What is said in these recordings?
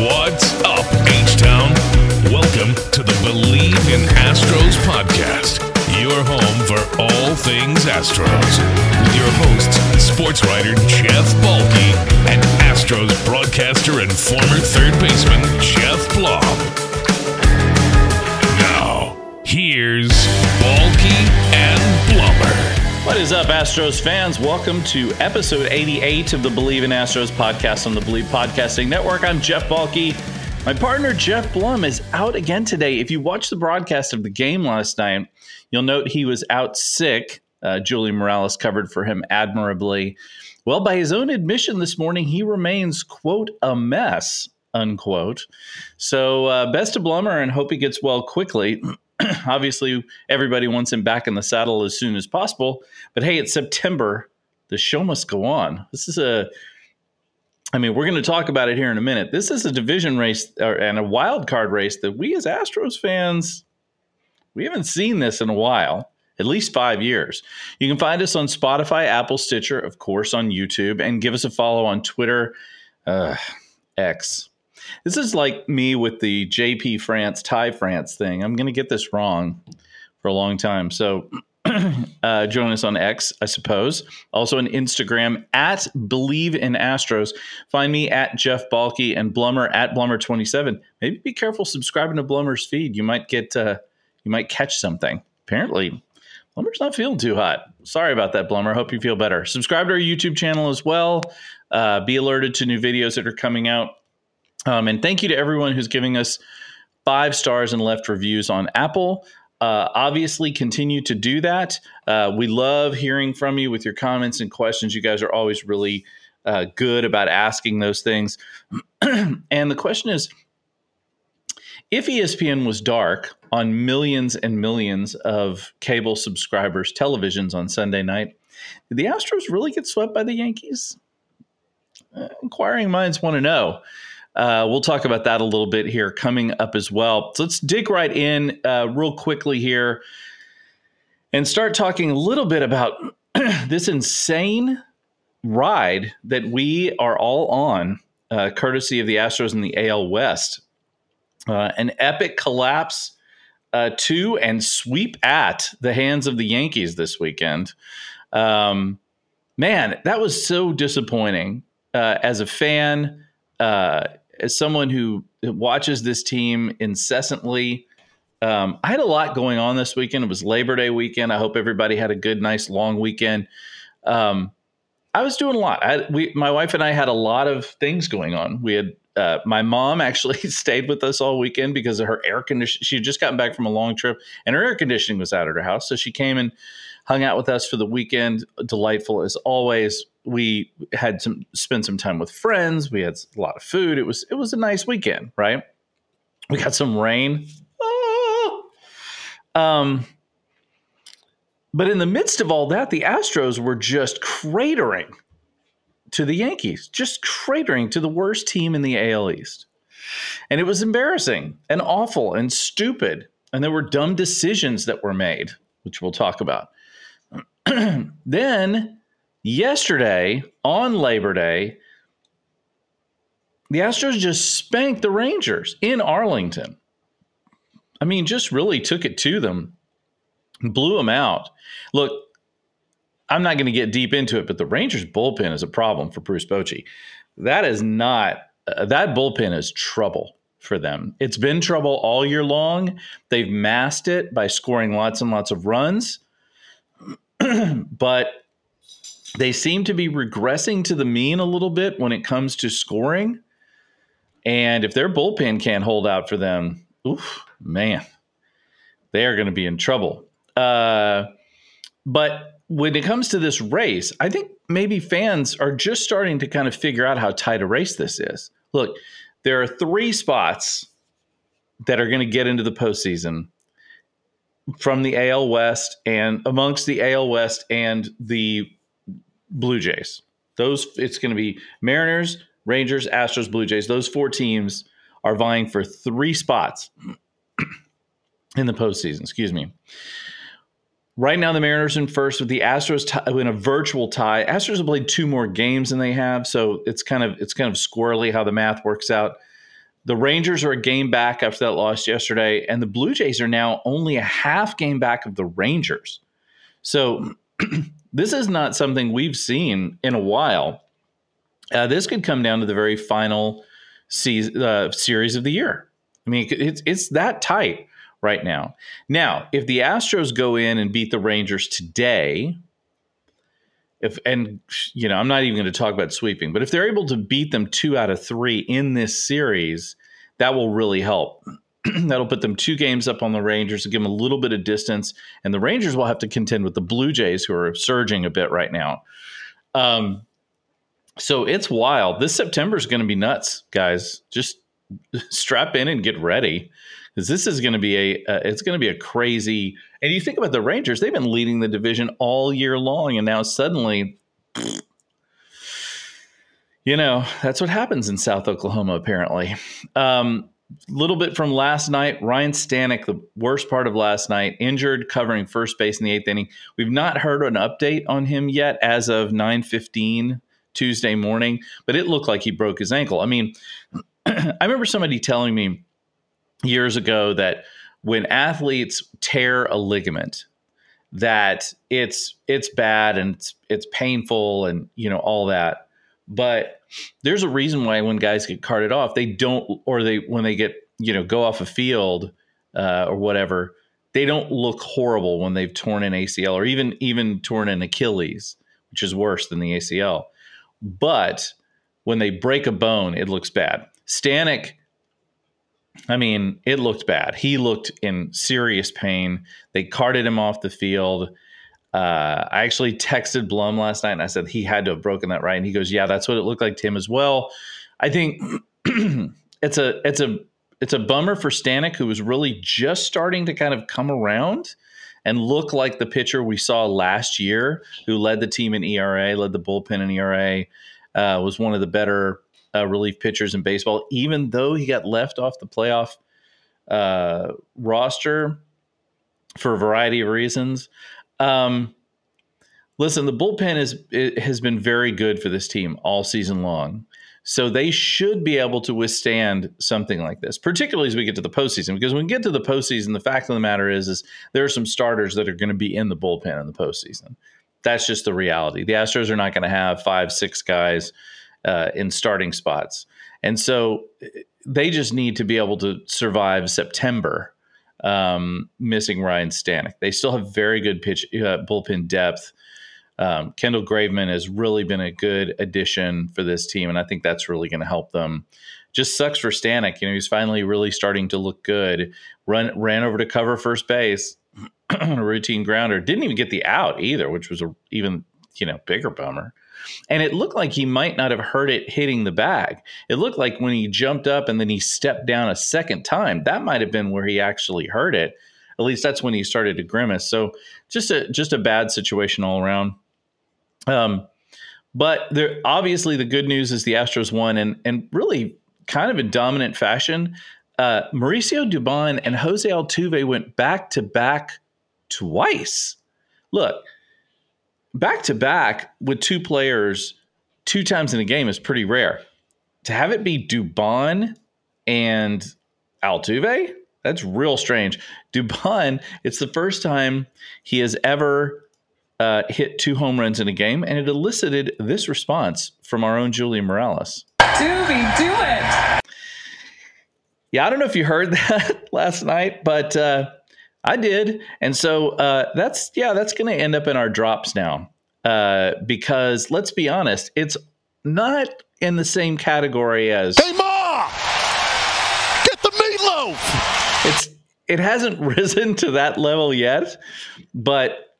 What's up, H Town? Welcome to the Bleav in Astros podcast, your home for all things Astros. With your hosts, sports writer Jeff Balke and Astros broadcaster and former third baseman Geoff Blum. Now, here's Balke and Blummer. What is up, Astros fans? Welcome to episode 88 of the Bleav in Astros podcast on the Bleav Podcasting Network. I'm Jeff Balke. My partner, Geoff Blum, is out again today. If you watched the broadcast of the game last night, you'll note he was out sick. Uh, Julia Morales covered for him admirably. Well, by his own admission this morning, he remains, quote, a mess, unquote. So, uh, best of Blummer and hope he gets well quickly. Obviously, everybody wants him back in the saddle as soon as possible. But hey, it's September. The show must go on. This is a, I mean, we're going to talk about it here in a minute. This is a division race and a wild card race that we as Astros fans, we haven't seen this in a while, at least five years. You can find us on Spotify, Apple, Stitcher, of course, on YouTube, and give us a follow on Twitter, uh, X. This is like me with the JP France, Ty France thing. I'm going to get this wrong for a long time. So uh, join us on X, I suppose. Also on Instagram at Bleav in Astros. Find me at Jeff Balke and Blummer at Blummer27. Maybe be careful subscribing to Blummer's feed. You might get, uh, you might catch something. Apparently, Blummer's not feeling too hot. Sorry about that, Blummer. Hope you feel better. Subscribe to our YouTube channel as well. Uh, be alerted to new videos that are coming out. Um, and thank you to everyone who's giving us five stars and left reviews on Apple. Uh, obviously, continue to do that. Uh, we love hearing from you with your comments and questions. You guys are always really uh, good about asking those things. and the question is if ESPN was dark on millions and millions of cable subscribers' televisions on Sunday night, did the Astros really get swept by the Yankees? Uh, inquiring minds want to know. Uh, we'll talk about that a little bit here coming up as well. So let's dig right in uh, real quickly here and start talking a little bit about this insane ride that we are all on, uh, courtesy of the Astros in the AL West. Uh, an epic collapse uh, to and sweep at the hands of the Yankees this weekend. Um, man, that was so disappointing uh, as a fan uh, as someone who watches this team incessantly, um, I had a lot going on this weekend. It was Labor Day weekend. I hope everybody had a good, nice, long weekend. Um, I was doing a lot. I, we, my wife and I had a lot of things going on. We had uh, my mom actually stayed with us all weekend because of her air conditioning. She had just gotten back from a long trip, and her air conditioning was out at her house, so she came and hung out with us for the weekend. Delightful as always we had some spent some time with friends. We had a lot of food. It was it was a nice weekend, right? We got some rain. Ah! Um, but in the midst of all that, the Astros were just cratering to the Yankees, just cratering to the worst team in the AL East. And it was embarrassing and awful and stupid. And there were dumb decisions that were made, which we'll talk about. then yesterday on Labor Day, the Astros just spanked the Rangers in Arlington. I mean, just really took it to them, blew them out. Look, I'm not going to get deep into it, but the Rangers bullpen is a problem for Bruce Bochy. That is not, uh, that bullpen is trouble for them. It's been trouble all year long. They've masked it by scoring lots and lots of runs. but they seem to be regressing to the mean a little bit when it comes to scoring. And if their bullpen can't hold out for them, oof, man, they are going to be in trouble. Uh, but when it comes to this race, I think maybe fans are just starting to kind of figure out how tight a race this is. Look, there are three spots that are going to get into the postseason from the AL West and amongst the AL West and the Blue Jays. Those it's going to be Mariners, Rangers, Astros, Blue Jays. Those four teams are vying for three spots in the postseason. Excuse me. Right now, the Mariners in first with the Astros t- in a virtual tie. Astros have played two more games than they have, so it's kind of it's kind of squirrely how the math works out. The Rangers are a game back after that loss yesterday, and the Blue Jays are now only a half game back of the Rangers. So this is not something we've seen in a while. Uh, this could come down to the very final season, uh, series of the year. I mean, it's it's that tight right now. Now, if the Astros go in and beat the Rangers today, if and you know, I'm not even going to talk about sweeping, but if they're able to beat them two out of three in this series, that will really help. That'll put them two games up on the Rangers and give them a little bit of distance, and the Rangers will have to contend with the Blue Jays, who are surging a bit right now. Um, so it's wild. This September is going to be nuts, guys. Just strap in and get ready because this is going to be a uh, it's going to be a crazy. And you think about the Rangers; they've been leading the division all year long, and now suddenly, you know, that's what happens in South Oklahoma. Apparently, um, a little bit from last night. Ryan Stanek, the worst part of last night, injured, covering first base in the eighth inning. We've not heard an update on him yet as of nine fifteen Tuesday morning, but it looked like he broke his ankle. I mean, I remember somebody telling me years ago that when athletes tear a ligament that it's it's bad and it's it's painful and you know all that. But there's a reason why when guys get carted off they don't or they when they get you know go off a field uh, or whatever they don't look horrible when they've torn an ACL or even even torn an Achilles which is worse than the ACL but when they break a bone it looks bad. Stanek I mean, it looked bad. He looked in serious pain. They carted him off the field. Uh, I actually texted Blum last night and I said he had to have broken that right, and he goes, "Yeah, that's what it looked like to him as well." I think it's a it's a it's a bummer for Stanek, who was really just starting to kind of come around and look like the pitcher we saw last year, who led the team in ERA, led the bullpen in ERA, uh, was one of the better uh, relief pitchers in baseball, even though he got left off the playoff uh, roster for a variety of reasons. Um, listen, the bullpen is has been very good for this team all season long. So they should be able to withstand something like this, particularly as we get to the postseason. Because when we get to the postseason, the fact of the matter is, is there are some starters that are going to be in the bullpen in the postseason. That's just the reality. The Astros are not going to have five, six guys uh, in starting spots. And so they just need to be able to survive September, um, missing Ryan Stanek. They still have very good pitch uh, bullpen depth. Um, Kendall Graveman has really been a good addition for this team, and I think that's really going to help them. Just sucks for Stanek. You know, he's finally really starting to look good. Run ran over to cover first base on a routine grounder. Didn't even get the out either, which was a even you know bigger bummer. And it looked like he might not have heard it hitting the bag. It looked like when he jumped up and then he stepped down a second time, that might have been where he actually heard it. At least that's when he started to grimace. So just a just a bad situation all around. Um, but there obviously the good news is the Astros won and and really kind of in dominant fashion. Uh, Mauricio Dubon and Jose Altuve went back to back twice. Look, back to back with two players two times in a game is pretty rare. To have it be Dubon and Altuve, that's real strange. Dubon, it's the first time he has ever uh, hit two home runs in a game, and it elicited this response from our own Julia Morales. Doobie, do it. Yeah, I don't know if you heard that last night, but uh, I did, and so uh, that's yeah, that's going to end up in our drops now. Uh, because let's be honest, it's not in the same category as Hey Ma, get the meatloaf. It's it hasn't risen to that level yet, but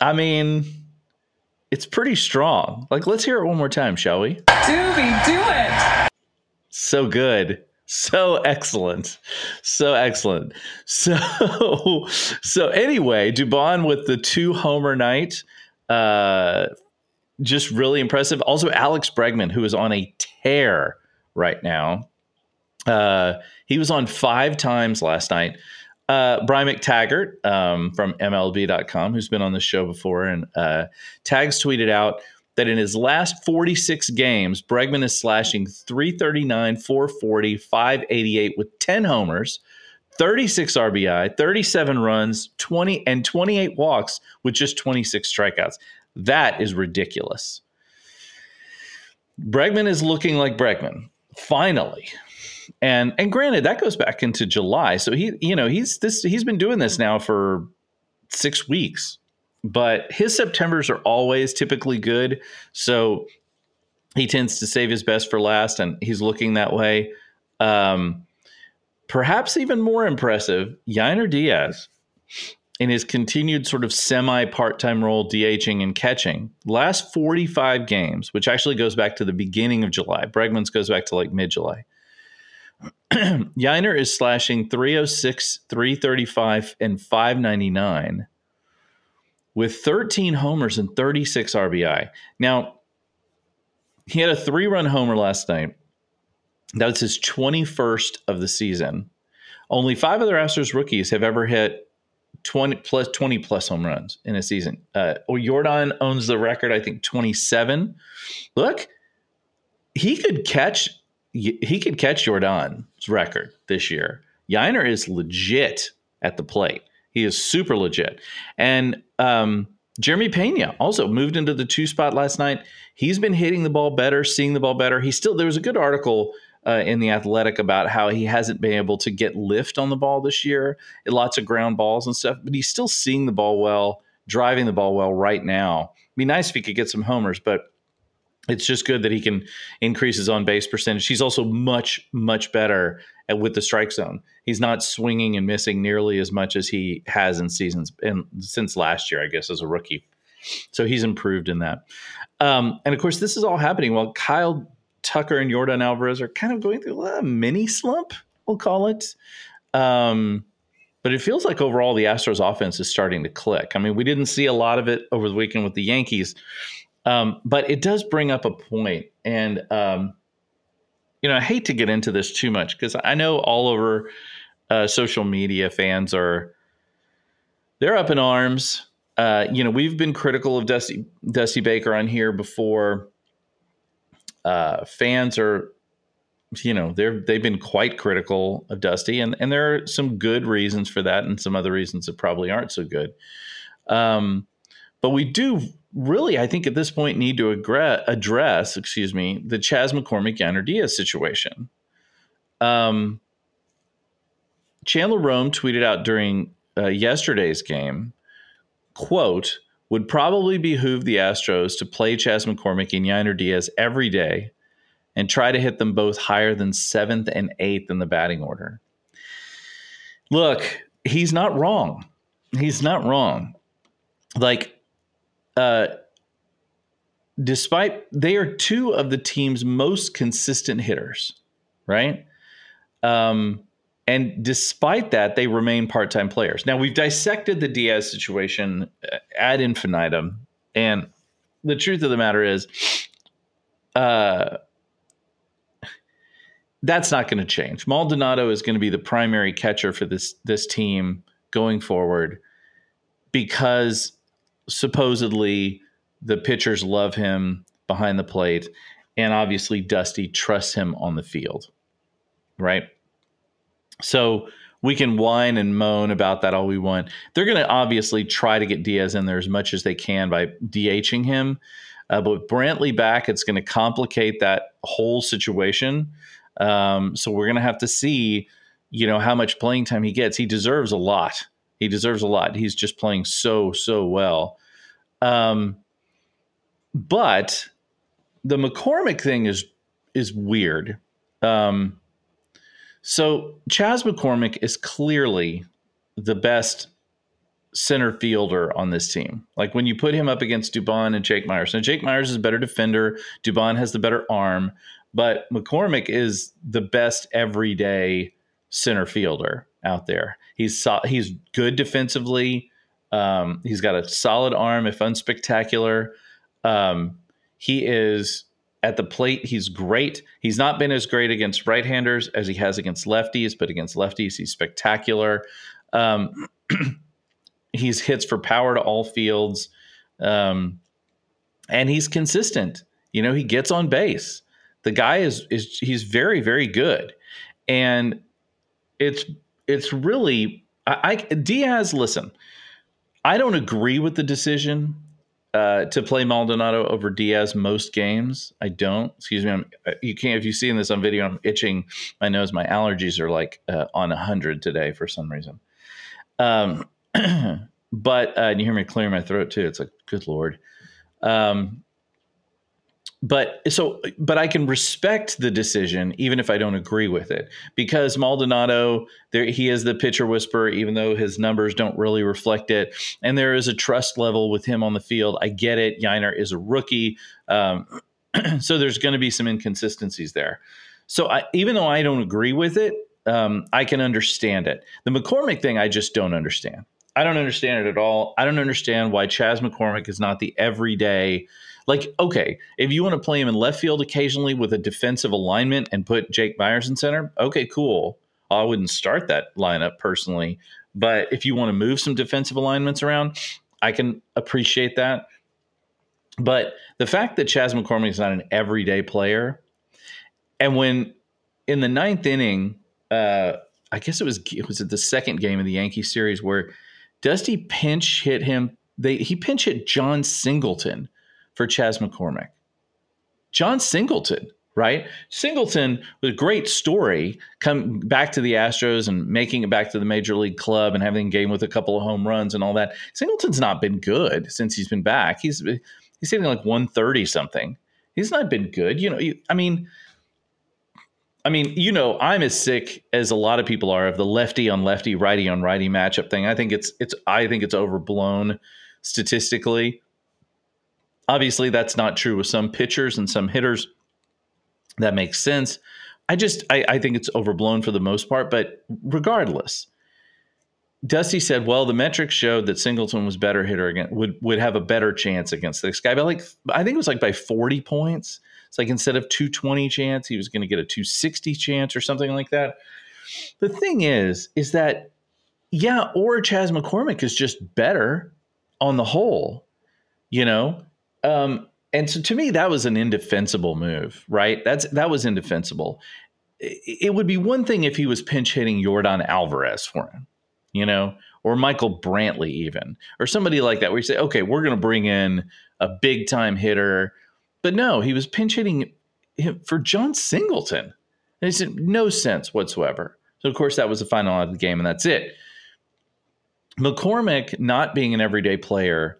I mean, it's pretty strong. Like, let's hear it one more time, shall we? Doobie, do it. So good. So excellent. So excellent. So so anyway, Dubon with the two homer night. Uh just really impressive. Also, Alex Bregman, who is on a tear right now. Uh, he was on five times last night. Uh, Brian McTaggart um, from MLB.com, who's been on the show before, and uh, Tags tweeted out that in his last 46 games, Bregman is slashing 339, 440, 588 with 10 homers, 36 RBI, 37 runs, 20 and 28 walks with just 26 strikeouts. That is ridiculous. Bregman is looking like Bregman finally. And and granted that goes back into July. So he you know, he's this he's been doing this now for 6 weeks. But his Septembers are always typically good. So he tends to save his best for last and he's looking that way. Um perhaps even more impressive, Yainer Diaz in his continued sort of semi part time role, DHing and catching, last 45 games, which actually goes back to the beginning of July, Bregman's goes back to like mid July. Yainer is slashing 306, 335, and 599 with 13 homers and 36 RBI. Now, he had a three run homer last night. That was his 21st of the season. Only five other Astros rookies have ever hit 20 plus 20 plus home runs in a season. Uh, Yordan owns the record, I think 27. Look, he could catch he could catch Yordan's record this year. Yainer is legit at the plate. He is super legit. And um, Jeremy Pena also moved into the two spot last night. He's been hitting the ball better, seeing the ball better. He still there was a good article uh, in the Athletic about how he hasn't been able to get lift on the ball this year, lots of ground balls and stuff, but he's still seeing the ball well, driving the ball well right now. Be nice if he could get some homers, but it's just good that he can increase his on base percentage. He's also much, much better at, with the strike zone. He's not swinging and missing nearly as much as he has in seasons and since last year, I guess, as a rookie. So he's improved in that. Um, and of course, this is all happening while Kyle Tucker and Yordan Alvarez are kind of going through a mini slump, we'll call it. Um, but it feels like overall the Astros offense is starting to click. I mean, we didn't see a lot of it over the weekend with the Yankees, um, but it does bring up a. And, um, you know, I hate to get into this too much because I know all over uh, social media fans are they're up in arms. Uh, you know, we've been critical of Dusty Dusty Baker on here before uh, fans are, you know, they're they've been quite critical of Dusty, and and there are some good reasons for that, and some other reasons that probably aren't so good. Um, but we do really, I think, at this point, need to address, address excuse me, the Chas McCormick Yainer Diaz situation. Um, Chandler Rome tweeted out during uh, yesterday's game, quote, would probably behoove the Astros to play Chas McCormick and Yainer Diaz every day and try to hit them both higher than seventh and eighth in the batting order. Look, he's not wrong. He's not wrong. Like, uh, despite they are two of the team's most consistent hitters, right? Um, and despite that, they remain part time players. Now, we've dissected the Diaz situation uh, ad infinitum. And the truth of the matter is, uh, that's not going to change. Maldonado is going to be the primary catcher for this this team going forward because supposedly the pitchers love him behind the plate and obviously Dusty trusts him on the field. Right? So we can whine and moan about that all we want. They're going to obviously try to get Diaz in there as much as they can by DHing him. Uh, but with Brantley back, it's going to complicate that whole situation. Um, so we're going to have to see, you know, how much playing time he gets. He deserves a lot. He deserves a lot. He's just playing so so well. Um, but the McCormick thing is is weird. Um, so Chas McCormick is clearly the best center fielder on this team. Like when you put him up against Dubon and Jake Meyers. Now Jake Meyers is a better defender. Dubon has the better arm, but McCormick is the best everyday center fielder out there. He's so, he's good defensively. Um, he's got a solid arm, if unspectacular. Um, he is at the plate. He's great. He's not been as great against right-handers as he has against lefties, but against lefties, he's spectacular. Um, he's hits for power to all fields, um, and he's consistent. You know, he gets on base. The guy is is he's very very good, and it's it's really I, I Diaz. Listen, I don't agree with the decision uh, to play Maldonado over Diaz most games. I don't. Excuse me. I'm, uh, you can't. If you see in this on video, I'm itching my nose. My allergies are like uh, on hundred today for some reason. Um, but uh, you hear me clearing my throat too. It's like, good lord. Um, but so but i can respect the decision even if i don't agree with it. Because maldonado there he is the pitcher whisperer even though his numbers don't really reflect it. And there is a trust level with him on the field. I get it. Yainer is a rookie. Um, so there's going to be some inconsistencies there. So I, even though i don't agree with it um, i can understand it. The mccormick thing i just don't understand. I don't understand it at all. I don't understand why chas mccormick is not the everyday like, okay, if you want to play him in left field occasionally with a defensive alignment and put Jake Meyers in center, okay, cool. I wouldn't start that lineup personally. But if you want to move some defensive alignments around, I can appreciate that. But the fact that Chas McCormick is not an everyday player, and when in the ninth inning, uh, I guess it was it was the second game of the Yankee series where Dusty pinch hit him. They he pinch hit Jon Singleton for Chas McCormick. Jon Singleton, right? Singleton was a great story, come back to the Astros and making it back to the major league club and having a game with a couple of home runs and all that. Singleton's not been good since he's been back. He's he's hitting like 130 something. He's not been good. You know, you, I mean, I mean, you know, I'm as sick as a lot of people are of the lefty on lefty, righty on righty matchup thing. I think it's it's I think it's overblown statistically. Obviously, that's not true with some pitchers and some hitters. That makes sense. I just I, I think it's overblown for the most part. But regardless, Dusty said, "Well, the metrics showed that Singleton was better hitter again would would have a better chance against this guy. But like I think it was like by forty points. It's like instead of two twenty chance, he was going to get a two sixty chance or something like that. The thing is, is that yeah, or Chas McCormick is just better on the whole. You know, um, and so to me, that was an indefensible move, right? That's that was indefensible. It, would be one thing if he was pinch hitting Yordan Alvarez for him, you know, or Michael Brantley even, or somebody like that, where you say, okay, we're going to bring in a big time hitter, but no, he was pinch hitting him for Jon Singleton. And it made no sense whatsoever. So of course that was the final out of the game, and that's it. McCormick not being an everyday player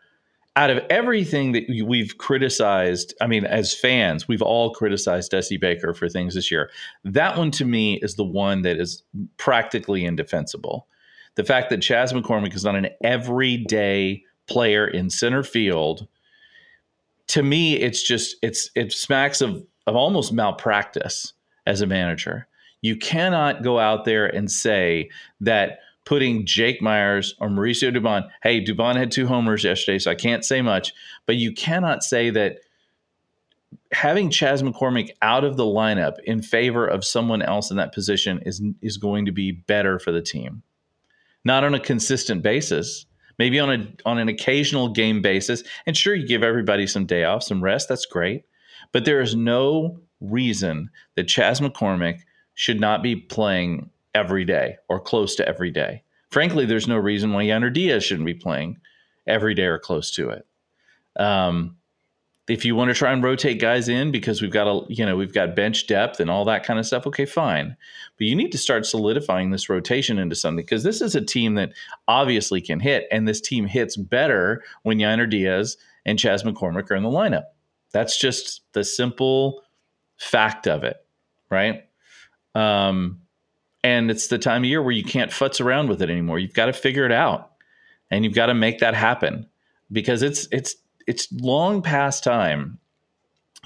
out of everything that we've criticized, I mean, as fans, we've all criticized Dusty Baker for things this year. That one to me is the one that is practically indefensible. The fact that Chas McCormick is not an everyday player in center field, to me, it's just it's it smacks of of almost malpractice as a manager. You cannot go out there and say that putting Jake Meyers or Mauricio Dubon. Hey, Dubon had two homers yesterday, so I can't say much, but you cannot say that having Chas McCormick out of the lineup in favor of someone else in that position is is going to be better for the team. Not on a consistent basis, maybe on a on an occasional game basis. And sure, you give everybody some day off, some rest. That's great, but there is no reason that Chas McCormick should not be playing every day or close to every day. Frankly, there's no reason why Yainer Diaz shouldn't be playing every day or close to it. Um, if you want to try and rotate guys in because we've got a you know we've got bench depth and all that kind of stuff okay fine but you need to start solidifying this rotation into something because this is a team that obviously can hit and this team hits better when Yainer Diaz and Chas McCormick are in the lineup that's just the simple fact of it right um, and it's the time of year where you can't futz around with it anymore. You've got to figure it out. and you've got to make that happen because it's it's it's long past time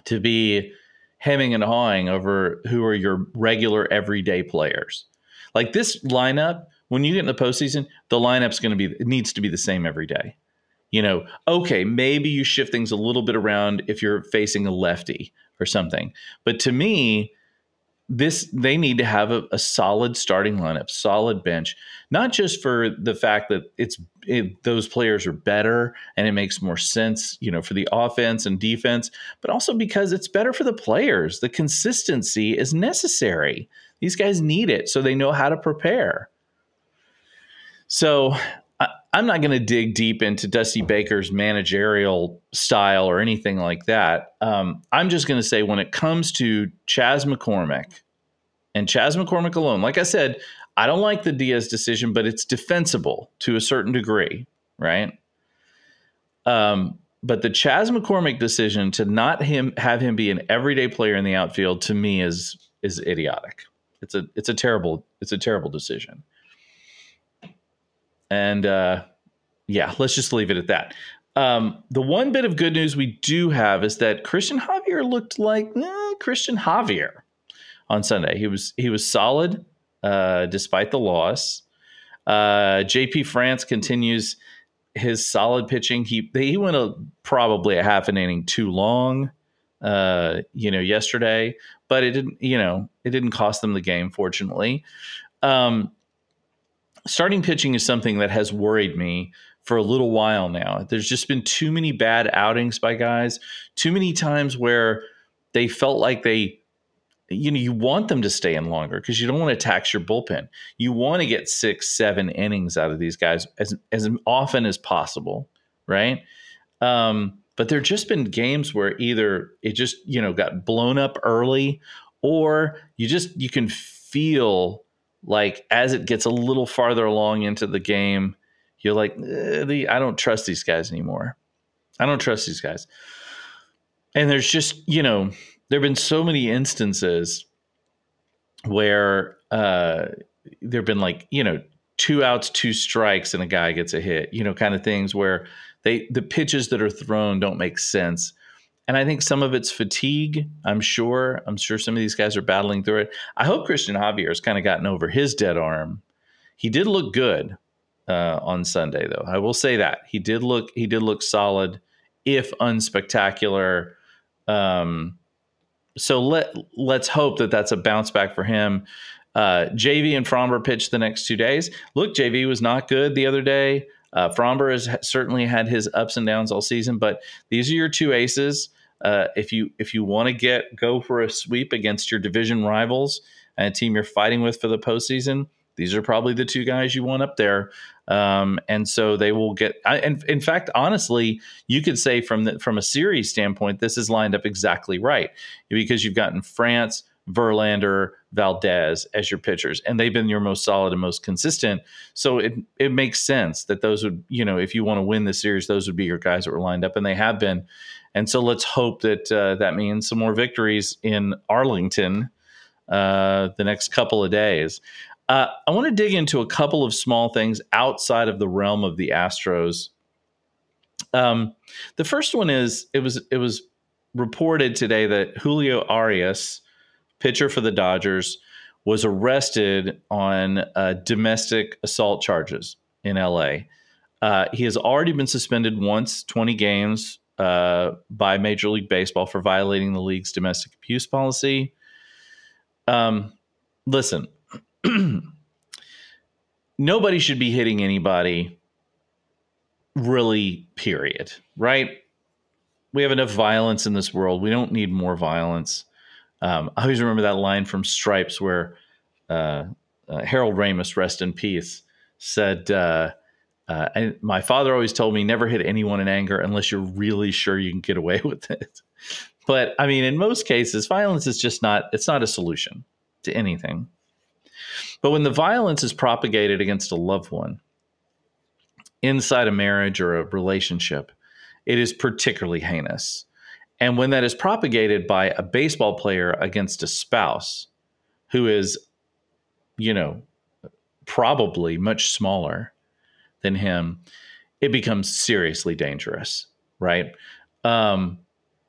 to be hemming and hawing over who are your regular everyday players. Like this lineup, when you get in the postseason, the lineup's going to be it needs to be the same every day. You know, okay, maybe you shift things a little bit around if you're facing a lefty or something. But to me, this they need to have a, a, solid starting lineup, solid bench, not just for the fact that it's it, those players are better and it makes more sense, you know, for the offense and defense, but also because it's better for the players. The consistency is necessary. These guys need it so they know how to prepare. So I'm not going to dig deep into Dusty Baker's managerial style or anything like that. Um, I'm just going to say when it comes to Chas McCormick and Chas McCormick alone, like I said, I don't like the Diaz decision, but it's defensible to a certain degree, right? Um, but the Chas McCormick decision to not him have him be an everyday player in the outfield to me is is idiotic. It's a it's a terrible it's a terrible decision. And uh, yeah, let's just leave it at that. Um, the one bit of good news we do have is that Cristian Javier looked like eh, Cristian Javier on Sunday. He was he was solid uh, despite the loss. Uh, JP France continues his solid pitching. He he went a, probably a half an inning too long, uh, you know, yesterday, but it didn't. You know, it didn't cost them the game. Fortunately, um, starting pitching is something that has worried me for a little while now. There's just been too many bad outings by guys, too many times where they felt like they you know you want them to stay in longer because you don't want to tax your bullpen. You want to get six, seven innings out of these guys as as often as possible, right? Um, but there just been games where either it just you know got blown up early, or you just you can feel like as it gets a little farther along into the game, you're like, eh, the, I don't trust these guys anymore. I don't trust these guys. And there's just you know there have been so many instances where uh, there have been like you know two outs, two strikes, and a guy gets a hit. You know, kind of things where they the pitches that are thrown don't make sense. And I think some of it's fatigue. I'm sure. I'm sure some of these guys are battling through it. I hope Cristian Javier has kind of gotten over his dead arm. He did look good uh, on Sunday, though. I will say that he did look he did look solid, if unspectacular. Um, so let let's hope that that's a bounce back for him. Uh, JV and Framber pitched the next two days. Look, JV was not good the other day. Uh, Framber has certainly had his ups and downs all season, but these are your two aces. Uh, if you if you want to get go for a sweep against your division rivals and a team you're fighting with for the postseason, these are probably the two guys you want up there. Um, and so they will get. I, and in fact, honestly, you could say from the, from a series standpoint, this is lined up exactly right because you've gotten France, Verlander, Valdez as your pitchers, and they've been your most solid and most consistent. So it it makes sense that those would you know if you want to win the series, those would be your guys that were lined up, and they have been. And so let's hope that uh, that means some more victories in Arlington uh, the next couple of days. Uh, I want to dig into a couple of small things outside of the realm of the Astros. Um, the first one is it was it was reported today that Julio Urías, pitcher for the Dodgers, was arrested on uh, domestic assault charges in LA. Uh, he has already been suspended once, 20 games uh, by Major League Baseball for violating the league's domestic abuse policy. Um, listen, nobody should be hitting anybody really period right we have enough violence in this world we don't need more violence um, i always remember that line from stripes where uh, uh, harold ramis rest in peace said uh, uh my father always told me never hit anyone in anger unless you're really sure you can get away with it but i mean in most cases violence is just not it's not a solution to anything but when the violence is propagated against a loved one inside a marriage or a relationship, it is particularly heinous. And when that is propagated by a baseball player against a spouse who is, you know, probably much smaller than him, it becomes seriously dangerous, right? Um,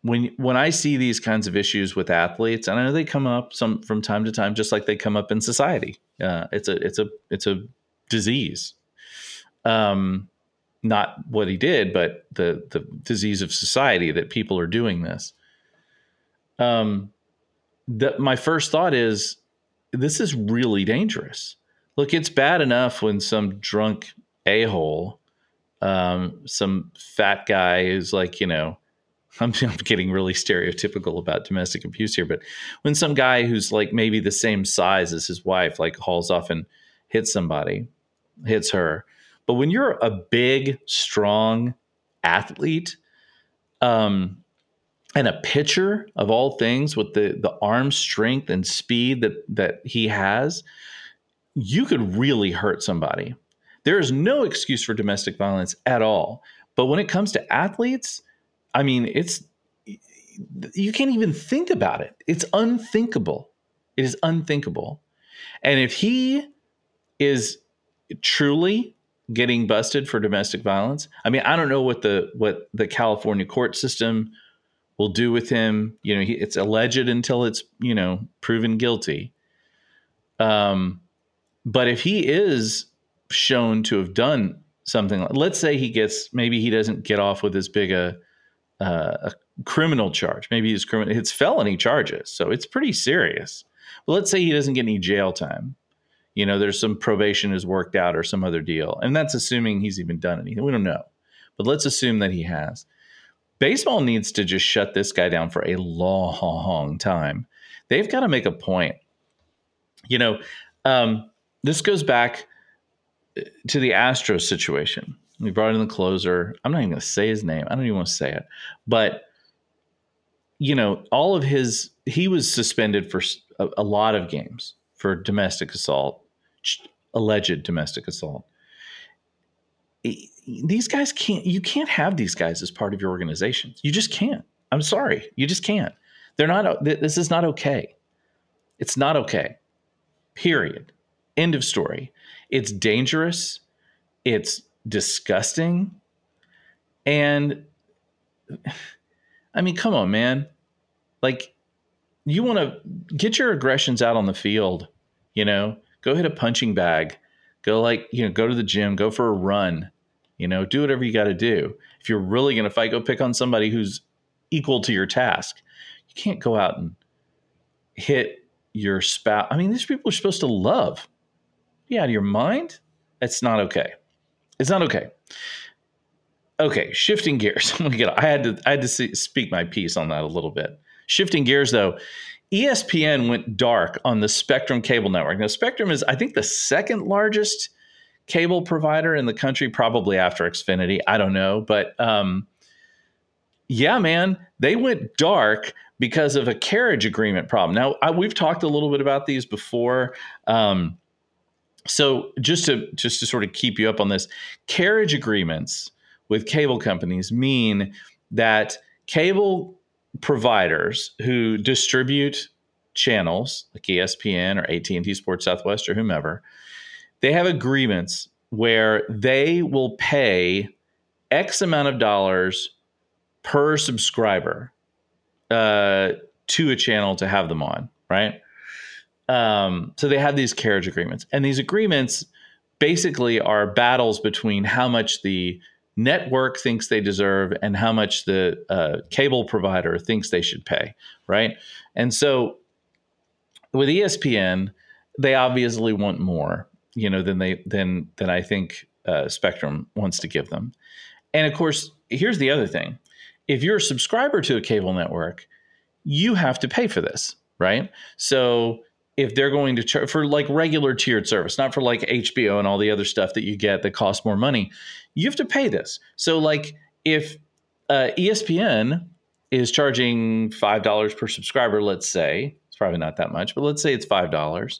when when I see these kinds of issues with athletes, and I know they come up some from time to time, just like they come up in society. Uh, it's a it's a it's a disease. Um, not what he did, but the the disease of society that people are doing this. Um, that my first thought is this is really dangerous. Look, it's bad enough when some drunk a hole, um, some fat guy who's like you know I'm, I'm getting really stereotypical about domestic abuse here, but when some guy who's like maybe the same size as his wife, like hauls off and hits somebody, hits her. But when you're a big, strong athlete, um, and a pitcher of all things with the the arm strength and speed that that he has, you could really hurt somebody. There is no excuse for domestic violence at all. But when it comes to athletes, I mean, it's you can't even think about it. It's unthinkable. It is unthinkable. And if he is truly getting busted for domestic violence, I mean, I don't know what the what the California court system will do with him. You know, he, it's alleged until it's you know proven guilty. Um, but if he is shown to have done something, let's say he gets maybe he doesn't get off with as big a uh, a criminal charge. Maybe it's criminal. It's felony charges, so it's pretty serious. But let's say he doesn't get any jail time. You know, there's some probation is worked out or some other deal, and that's assuming he's even done anything. We don't know, but let's assume that he has. Baseball needs to just shut this guy down for a long time. They've got to make a point. You know, um, this goes back to the Astros situation. We brought in the closer. I'm not even going to say his name. I don't even want to say it. But you know, all of his he was suspended for a, a lot of games for domestic assault, alleged domestic assault. These guys can't. You can't have these guys as part of your organization. You just can't. I'm sorry. You just can't. They're not. This is not okay. It's not okay. Period. End of story. It's dangerous. It's disgusting. And I mean, come on, man. Like, you want to get your aggressions out on the field, you know, go hit a punching bag, go like, you know, go to the gym, go for a run, you know, do whatever you got to do. If you're really going to fight, go pick on somebody who's equal to your task. You can't go out and hit your spouse. I mean, these people are supposed to love. You out of your mind? That's not okay. It's not okay. Okay, shifting gears. Oh I had to I had to see, speak my piece on that a little bit. Shifting gears though, ESPN went dark on the Spectrum cable network. Now Spectrum is I think the second largest cable provider in the country, probably after Xfinity. I don't know, but um, yeah, man, they went dark because of a carriage agreement problem. Now I, we've talked a little bit about these before. Um, so just to just to sort of keep you up on this, carriage agreements with cable companies mean that cable providers who distribute channels like ESPN or AT&T Sports Southwest or whomever, they have agreements where they will pay X amount of dollars per subscriber uh, to a channel to have them on, right? Um, so they have these carriage agreements, and these agreements basically are battles between how much the network thinks they deserve and how much the uh, cable provider thinks they should pay, right? And so with ESPN, they obviously want more, you know, than they than than I think uh, Spectrum wants to give them. And of course, here's the other thing: if you're a subscriber to a cable network, you have to pay for this, right? So if they're going to charge for like regular tiered service, not for like HBO and all the other stuff that you get that costs more money, you have to pay this. So, like, if uh, ESPN is charging $5 per subscriber, let's say, it's probably not that much, but let's say it's $5.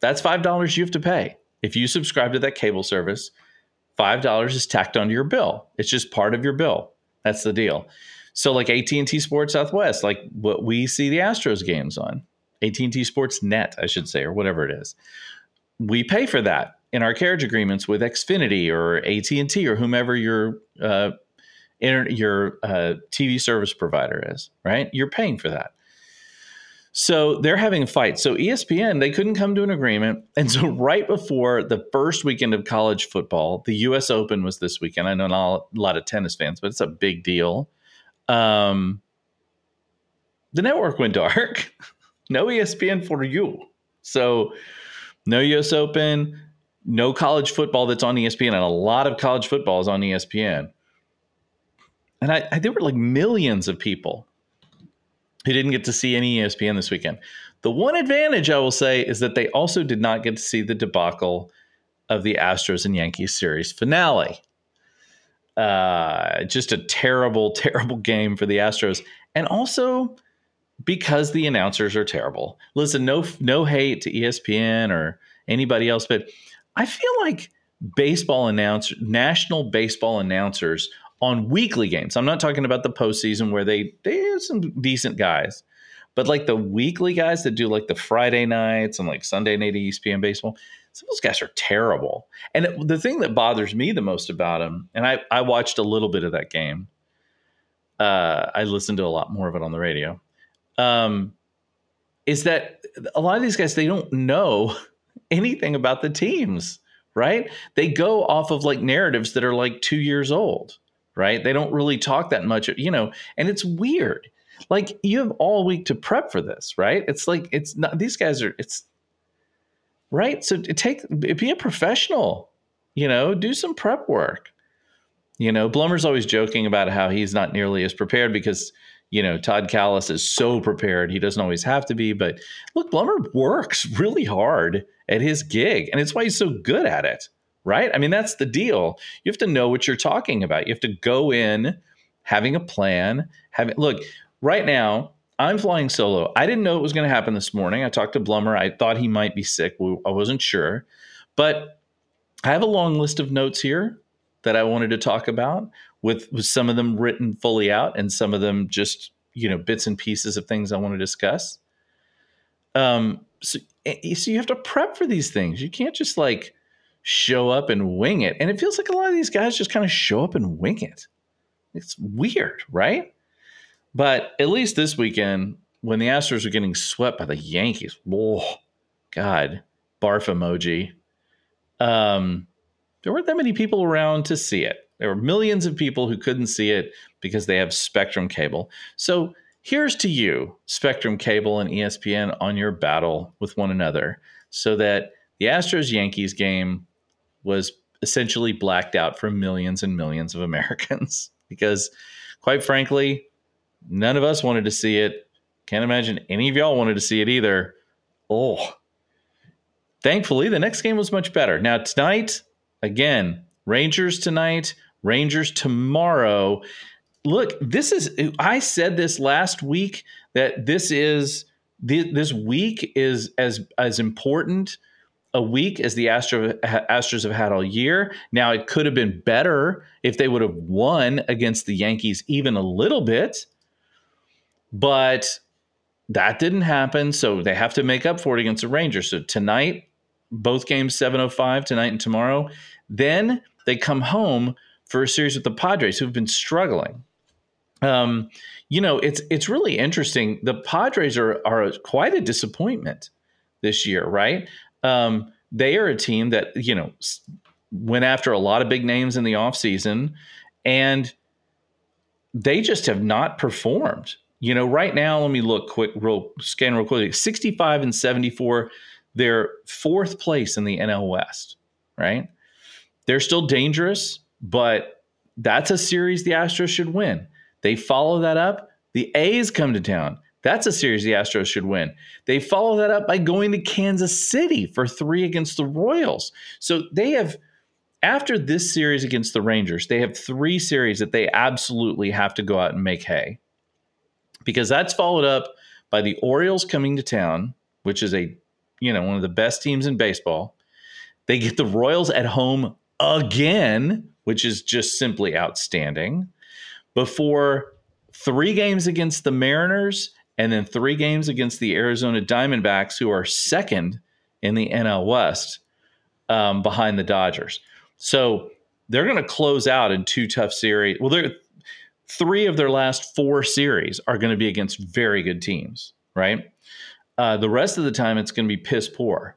That's $5 you have to pay. If you subscribe to that cable service, $5 is tacked onto your bill. It's just part of your bill. That's the deal. So like AT&T Sports Southwest, like what we see the Astros games on, AT&T Sports Net, I should say, or whatever it is. We pay for that. in our carriage agreements with Xfinity or AT and T or whomever your uh, your uh, TV service provider is, right? You're paying for that. So they're having a fight. So ESPN, they couldn't come to an agreement. And so right before the first weekend of college football, the US Open was this weekend. I know not a lot of tennis fans, but it's a big deal. Um, the network went dark. No ESPN for you. So no US Open, no college football that's on ESPN, and a lot of college football is on ESPN. And I, I there were like millions of people who didn't get to see any ESPN this weekend. The one advantage I will say is that they also did not get to see the debacle of the Astros and Yankees series finale. Uh, just a terrible, terrible game for the Astros, and also because the announcers are terrible. Listen, no, no hate to ESPN or anybody else, but I feel like baseball announcer, national baseball announcers on weekly games. I'm not talking about the postseason where they they have some decent guys, but like the weekly guys that do like the Friday nights and like Sunday night ESPN baseball. Some of those guys are terrible. And the thing that bothers me the most about them, and I I watched a little bit of that game. Uh, I listened to a lot more of it on the radio. Um, is that a lot of these guys they don't know anything about the teams, right? They go off of like narratives that are like two years old right? They don't really talk that much, you know, and it's weird. Like you have all week to prep for this, right? It's like it's not these guys are it's right. So take be a professional, you know, do some prep work. You know, Blummer's always joking about how he's not nearly as prepared because you know Todd Kalas is so prepared. He doesn't always have to be, but look, Blummer works really hard at his gig, and it's why he's so good at it right? I mean, that's the deal. You have to know what you're talking about. You have to go in having a plan. Having look right now. I'm flying solo. I didn't know it was going to happen this morning. I talked to Blummer. I thought he might be sick. I wasn't sure, but I have a long list of notes here that I wanted to talk about. With, with some of them written fully out, and some of them just you know bits and pieces of things I want to discuss. Um, so, eh, so you have to prep for these things. You can't just like show up and wing it. And it feels like a lot of these guys just kind of show up and wing it. It's weird, right? But at least this weekend, when the Astros are getting swept by the Yankees, oh, God, barf emoji. Um, there weren't that many people around to see it. There were millions of people who couldn't see it because they have Spectrum cable. So here's to you, Spectrum cable and ESPN, on your battle with one another so that the Astros Yankees game was essentially blacked out for millions and millions of Americans because, quite frankly, none of us wanted to see it. Can't imagine any of y'all wanted to see it either. Oh, thankfully, the next game was much better. Now, tonight, again, Rangers tonight, Rangers tomorrow. Look, this is, I said this last week that this is, this week is as, as important a week as the Astro, Astros have had all year. Now, it could have been better if they would have won against the Yankees even a little bit, but that didn't happen. So they have to make up for it against the Rangers. So tonight, both games 7:05 tonight and tomorrow. Then they come home for a series with the Padres, who've been struggling. Um, you know, it's it's really interesting. The Padres are are quite a disappointment this year, right? Um, they are a team that, you know, went after a lot of big names in the offseason and they just have not performed. You know, right now, let me look quick, real scan real quickly 65 and 74. They're fourth place in the NL West, right? They're still dangerous, but that's a series the Astros should win. They follow that up. The A's come to town. That's a series the Astros should win. They follow that up by going to Kansas City for three against the Royals. So they have, after this series against the Rangers, they have three series that they absolutely have to go out and make hay. Because that's followed up by the Orioles coming to town, which is a, you know, one of the best teams in baseball. They get the Royals at home again, which is just simply outstanding. Before three games against the Mariners and then three games against the Arizona Diamondbacks, who are second in the NL West. um, behind the Dodgers. So they're going to close out in two tough series. Well, they're three of their last four series are going to be against very good teams, right? Uh, the rest of the time, it's going to be piss poor.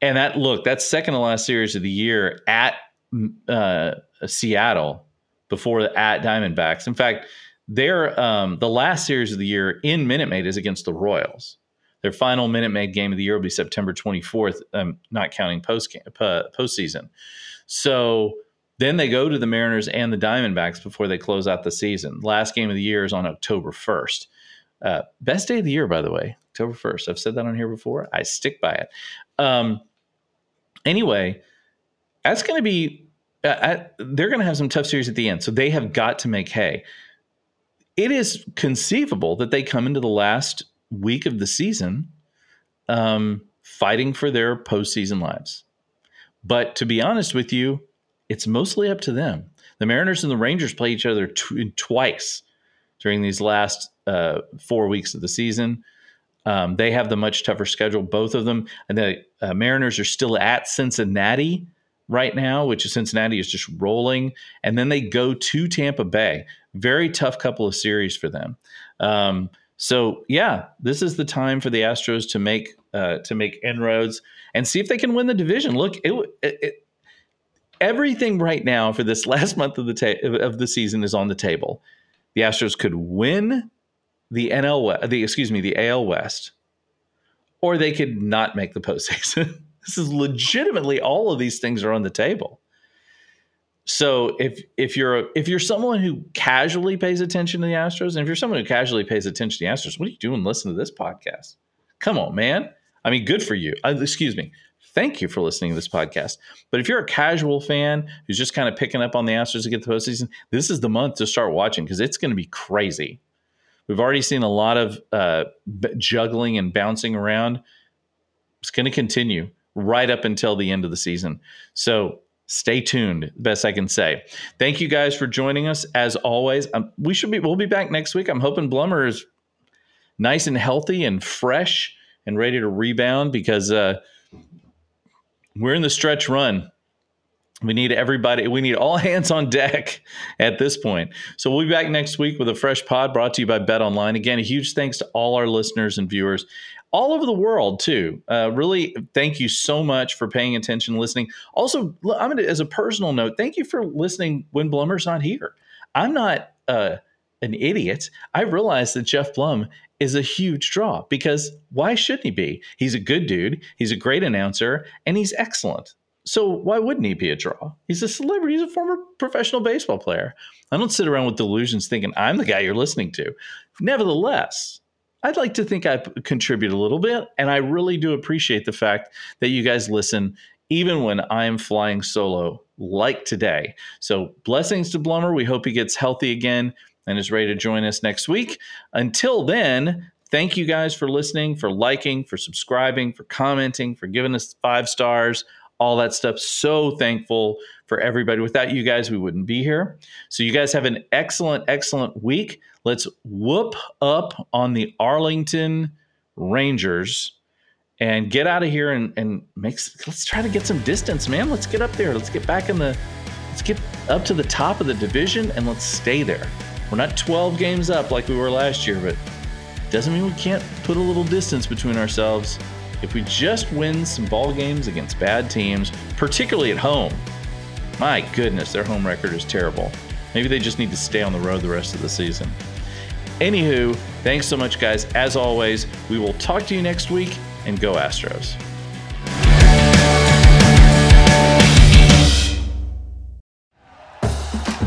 And that look, that second to last series of the year at uh, Seattle before at Diamondbacks. In fact, their um, the last series of the year in Minute Maid is against the Royals. Their final Minute Maid game of the year will be September 24th, um, not counting post postseason. So then they go to the Mariners and the Diamondbacks before they close out the season. Last game of the year is on October 1st. Uh, best day of the year, by the way, October 1st. I've said that on here before. I stick by it. Um, anyway, that's going to be, they're going to have some tough series at the end. So they have got to make hay. It is conceivable that they come into the last week of the season um, fighting for their postseason lives. But to be honest with you, it's mostly up to them. The Mariners and the Rangers play each other tw- twice during these last uh, four weeks of the season. Um, they have the much tougher schedule, both of them. And the uh, Mariners are still at Cincinnati right now, which is Cincinnati is just rolling. And then they go to Tampa Bay. Very tough couple of series for them. Um, so yeah, this is the time for the Astros to make uh, to make inroads and see if they can win the division. Look, it, it, it, everything right now for this last month of the ta- of the season is on the table. The Astros could win the NL the excuse me the AL West, or they could not make the postseason. this is legitimately all of these things are on the table. So if if you're if you're someone who casually pays attention to the Astros, and if you're someone who casually pays attention to the Astros, what are you doing? Listen to this podcast. Come on, man. I mean, good for you. Uh, excuse me. Thank you for listening to this podcast. But if you're a casual fan who's just kind of picking up on the Astros to get the postseason, this is the month to start watching because it's going to be crazy. We've already seen a lot of uh, juggling and bouncing around. It's going to continue right up until the end of the season. So stay tuned best i can say. Thank you guys for joining us. As always um, we should be we'll be back next week. I'm hoping blummer is nice and healthy and fresh and ready to rebound because uh, we're in the stretch run. We need everybody we need all hands on deck at this point. So we'll be back next week with a fresh pod brought to you by BetOnline. Again a huge thanks to all our listeners and viewers all over the world too. Uh, really, thank you so much for paying attention, listening. Also, I'm gonna, as a personal note, thank you for listening when Blummer's not here. I'm not uh, an idiot. I realize that Geoff Blum is a huge draw because why shouldn't he be? He's a good dude. He's a great announcer, and he's excellent. So why wouldn't he be a draw? He's a celebrity. He's a former professional baseball player. I don't sit around with delusions thinking I'm the guy you're listening to. Nevertheless, I'd like to think I contribute a little bit. And I really do appreciate the fact that you guys listen, even when I'm flying solo like today. So, blessings to Blummer. We hope he gets healthy again and is ready to join us next week. Until then, thank you guys for listening, for liking, for subscribing, for commenting, for giving us five stars, all that stuff. So thankful for everybody. Without you guys, we wouldn't be here. So, you guys have an excellent, excellent week. Let's whoop up on the Arlington Rangers and get out of here and, and make let's try to get some distance, man. Let's get up there. Let's get back in the let's get up to the top of the division and let's stay there. We're not 12 games up like we were last year, but doesn't mean we can't put a little distance between ourselves. If we just win some ball games against bad teams, particularly at home, my goodness, their home record is terrible. Maybe they just need to stay on the road the rest of the season. Anywho, thanks so much, guys. As always, we will talk to you next week and go Astros.